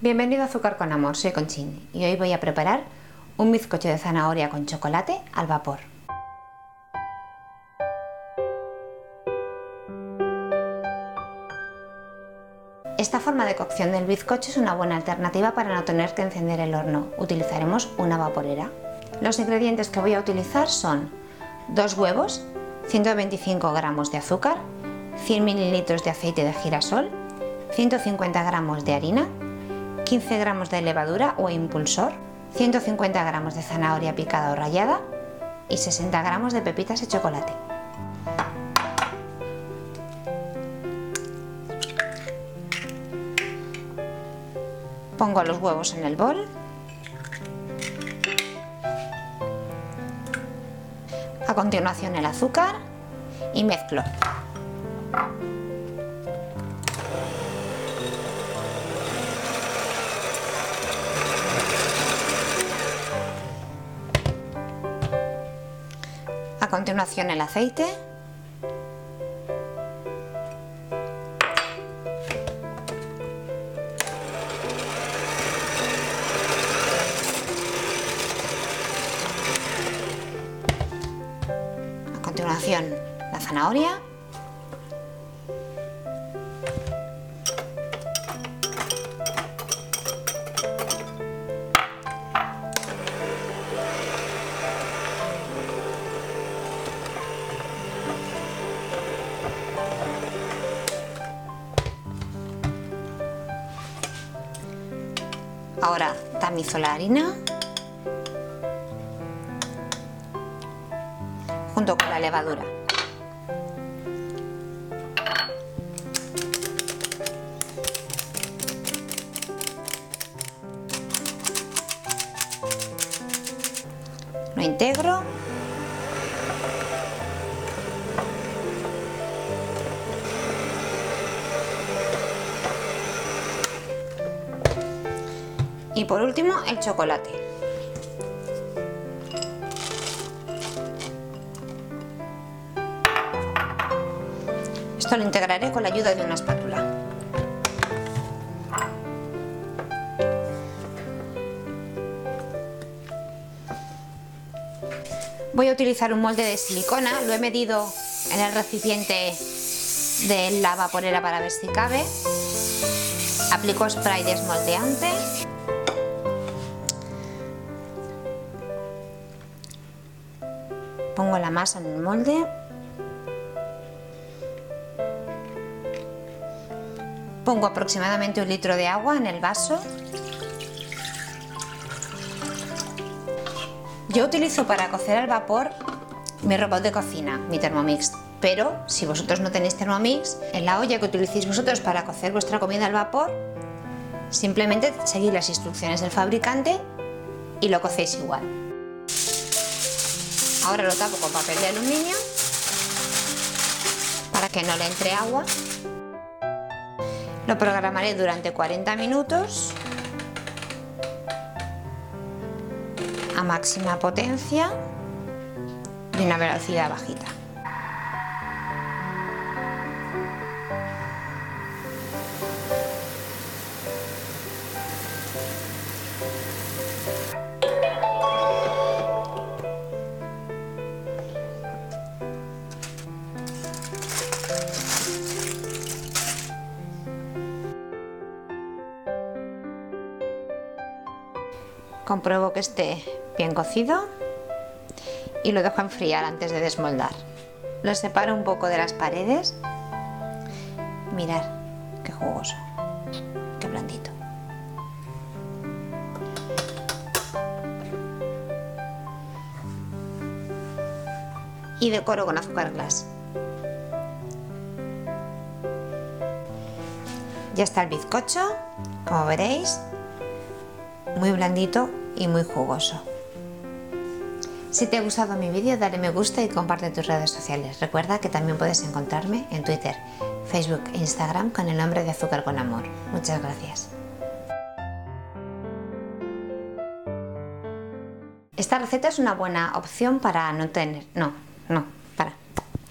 Bienvenido a Azúcar con Amor, soy Conchín y hoy voy a preparar un bizcocho de zanahoria con chocolate al vapor. Esta forma de cocción del bizcocho es una buena alternativa para no tener que encender el horno. Utilizaremos una vaporera. Los ingredientes que voy a utilizar son dos huevos, 125 gramos de azúcar, 100 mililitros de aceite de girasol, 150 gramos de harina, 15 gramos de levadura o impulsor, 150 gramos de zanahoria picada o rallada y 60 gramos de pepitas de chocolate. Pongo los huevos en el bol. A continuación el azúcar y mezclo. A continuación el aceite. A continuación la zanahoria. Ahora tamizo la harina junto con la levadura. Lo integro. Y por último, el chocolate. Esto lo integraré con la ayuda de una espátula. Voy a utilizar un molde de silicona, lo he medido en el recipiente de la vaporera para ver si cabe. Aplico spray desmoldeante pongo la masa en el molde. Pongo aproximadamente un litro de agua en el vaso. Yo utilizo para cocer al vapor mi robot de cocina, mi Thermomix. Pero si vosotros no tenéis Thermomix en la olla que utilicéis vosotros para cocer vuestra comida al vapor simplemente seguid las instrucciones del fabricante y lo cocéis igual Ahora lo tapo con papel de aluminio para que no le entre agua. Lo programaré durante 40 minutos a máxima potencia y una velocidad bajita. Compruebo que esté bien cocido y lo dejo enfriar antes de desmoldar. Lo separo un poco de las paredes. Mirad qué jugoso, qué blandito. Y decoro con azúcar glass. Ya está el bizcocho, como veréis, muy blandito y muy jugoso. Si te ha gustado mi vídeo dale me gusta y comparte tus redes sociales. Recuerda que también puedes encontrarme en Twitter, Facebook e Instagram con el nombre de Azúcar con Amor. Muchas gracias. Esta receta es una buena opción para no tener... No, no,